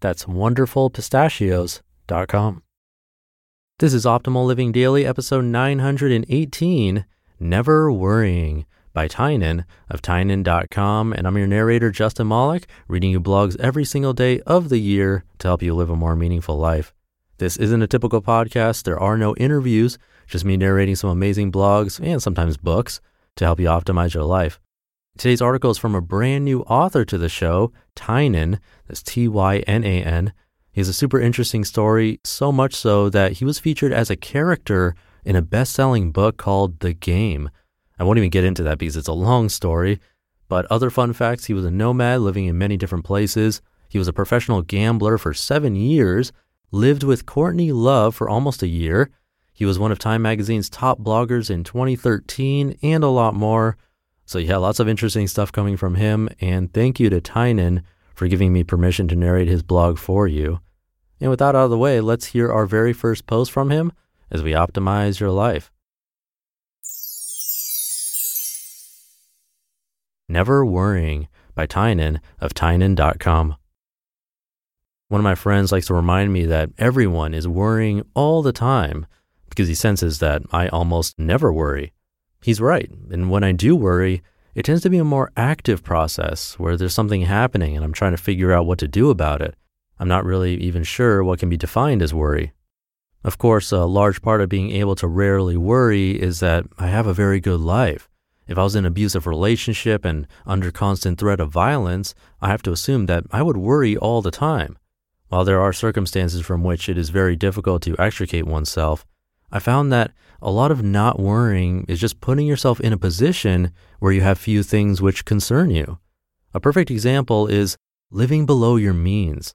That's wonderfulpistachios.com. This is Optimal Living Daily, episode 918 Never Worrying by Tynan of Tynan.com. And I'm your narrator, Justin Malik, reading you blogs every single day of the year to help you live a more meaningful life. This isn't a typical podcast. There are no interviews, just me narrating some amazing blogs and sometimes books to help you optimize your life. Today's article is from a brand new author to the show, Tynan. That's T Y N A N. He has a super interesting story, so much so that he was featured as a character in a best selling book called The Game. I won't even get into that because it's a long story. But other fun facts he was a nomad living in many different places. He was a professional gambler for seven years, lived with Courtney Love for almost a year. He was one of Time Magazine's top bloggers in 2013, and a lot more. So, yeah, lots of interesting stuff coming from him. And thank you to Tynan for giving me permission to narrate his blog for you. And with that out of the way, let's hear our very first post from him as we optimize your life. Never Worrying by Tynan of Tynan.com. One of my friends likes to remind me that everyone is worrying all the time because he senses that I almost never worry. He's right. And when I do worry, it tends to be a more active process where there's something happening and I'm trying to figure out what to do about it. I'm not really even sure what can be defined as worry. Of course, a large part of being able to rarely worry is that I have a very good life. If I was in an abusive relationship and under constant threat of violence, I have to assume that I would worry all the time. While there are circumstances from which it is very difficult to extricate oneself, I found that a lot of not worrying is just putting yourself in a position where you have few things which concern you. A perfect example is living below your means.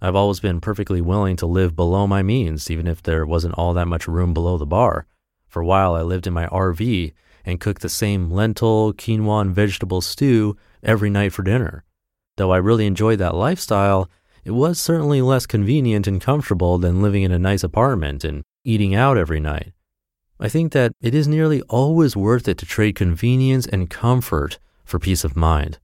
I've always been perfectly willing to live below my means, even if there wasn't all that much room below the bar. For a while, I lived in my RV and cooked the same lentil, quinoa, and vegetable stew every night for dinner. Though I really enjoyed that lifestyle, it was certainly less convenient and comfortable than living in a nice apartment and eating out every night. I think that it is nearly always worth it to trade convenience and comfort for peace of mind.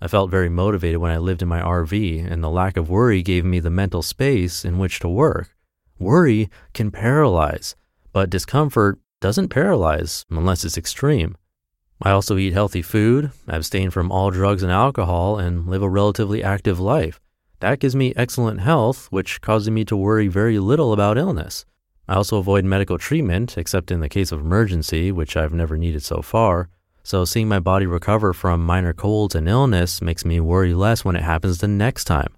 I felt very motivated when I lived in my RV, and the lack of worry gave me the mental space in which to work. Worry can paralyze, but discomfort doesn't paralyze unless it's extreme. I also eat healthy food, abstain from all drugs and alcohol, and live a relatively active life. That gives me excellent health, which causes me to worry very little about illness. I also avoid medical treatment, except in the case of emergency, which I've never needed so far. So seeing my body recover from minor colds and illness makes me worry less when it happens the next time.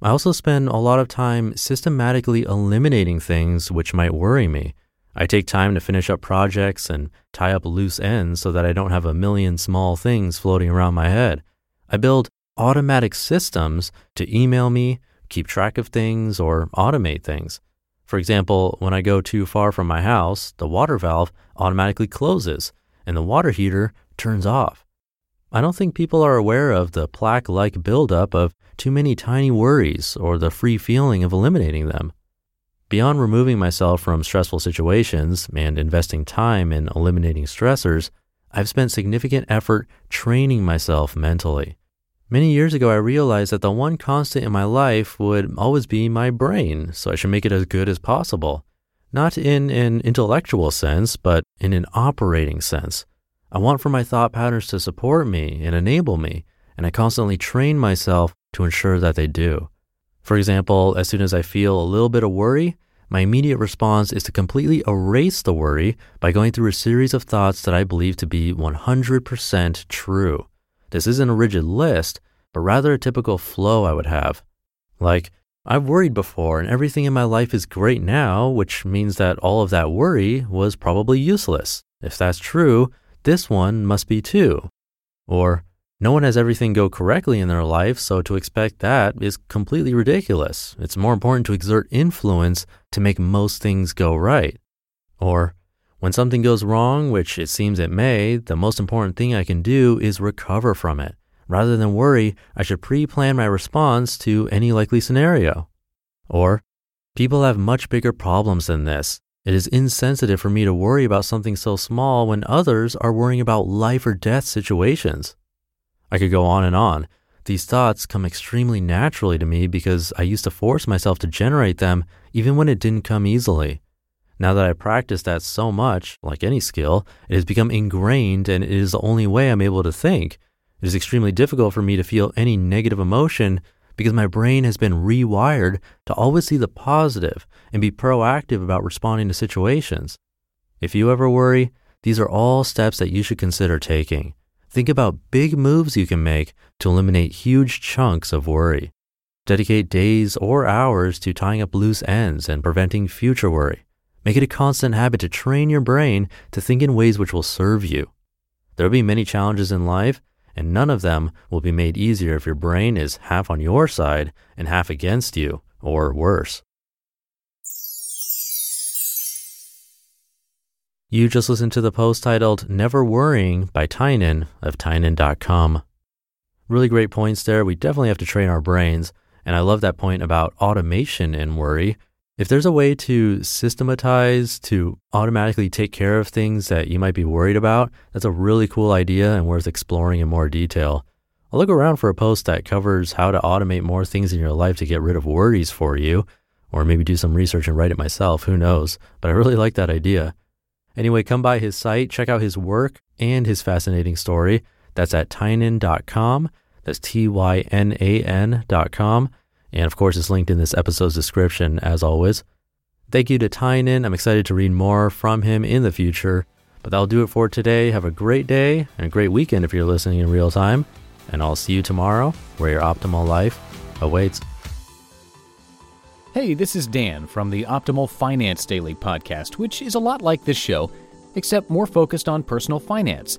I also spend a lot of time systematically eliminating things which might worry me. I take time to finish up projects and tie up loose ends so that I don't have a million small things floating around my head. I build automatic systems to email me, keep track of things, or automate things. For example, when I go too far from my house, the water valve automatically closes and the water heater turns off. I don't think people are aware of the plaque like buildup of too many tiny worries or the free feeling of eliminating them. Beyond removing myself from stressful situations and investing time in eliminating stressors, I've spent significant effort training myself mentally. Many years ago, I realized that the one constant in my life would always be my brain, so I should make it as good as possible. Not in an intellectual sense, but in an operating sense. I want for my thought patterns to support me and enable me, and I constantly train myself to ensure that they do. For example, as soon as I feel a little bit of worry, my immediate response is to completely erase the worry by going through a series of thoughts that I believe to be 100% true. This isn't a rigid list, but rather a typical flow I would have. Like, I've worried before and everything in my life is great now, which means that all of that worry was probably useless. If that's true, this one must be too. Or, no one has everything go correctly in their life, so to expect that is completely ridiculous. It's more important to exert influence to make most things go right. Or, when something goes wrong, which it seems it may, the most important thing I can do is recover from it. Rather than worry, I should pre plan my response to any likely scenario. Or, people have much bigger problems than this. It is insensitive for me to worry about something so small when others are worrying about life or death situations. I could go on and on. These thoughts come extremely naturally to me because I used to force myself to generate them even when it didn't come easily. Now that I practice that so much, like any skill, it has become ingrained and it is the only way I'm able to think. It is extremely difficult for me to feel any negative emotion because my brain has been rewired to always see the positive and be proactive about responding to situations. If you ever worry, these are all steps that you should consider taking. Think about big moves you can make to eliminate huge chunks of worry. Dedicate days or hours to tying up loose ends and preventing future worry. Make it a constant habit to train your brain to think in ways which will serve you. There will be many challenges in life, and none of them will be made easier if your brain is half on your side and half against you, or worse. You just listened to the post titled Never Worrying by Tynan of Tynan.com. Really great points there. We definitely have to train our brains. And I love that point about automation and worry. If there's a way to systematize, to automatically take care of things that you might be worried about, that's a really cool idea and worth exploring in more detail. I'll look around for a post that covers how to automate more things in your life to get rid of worries for you, or maybe do some research and write it myself. Who knows? But I really like that idea. Anyway, come by his site, check out his work and his fascinating story. That's at tynan.com. That's T Y N A N.com. And of course, it's linked in this episode's description, as always. Thank you to Tynan. I'm excited to read more from him in the future. But that'll do it for today. Have a great day and a great weekend if you're listening in real time. And I'll see you tomorrow where your optimal life awaits. Hey, this is Dan from the Optimal Finance Daily podcast, which is a lot like this show, except more focused on personal finance.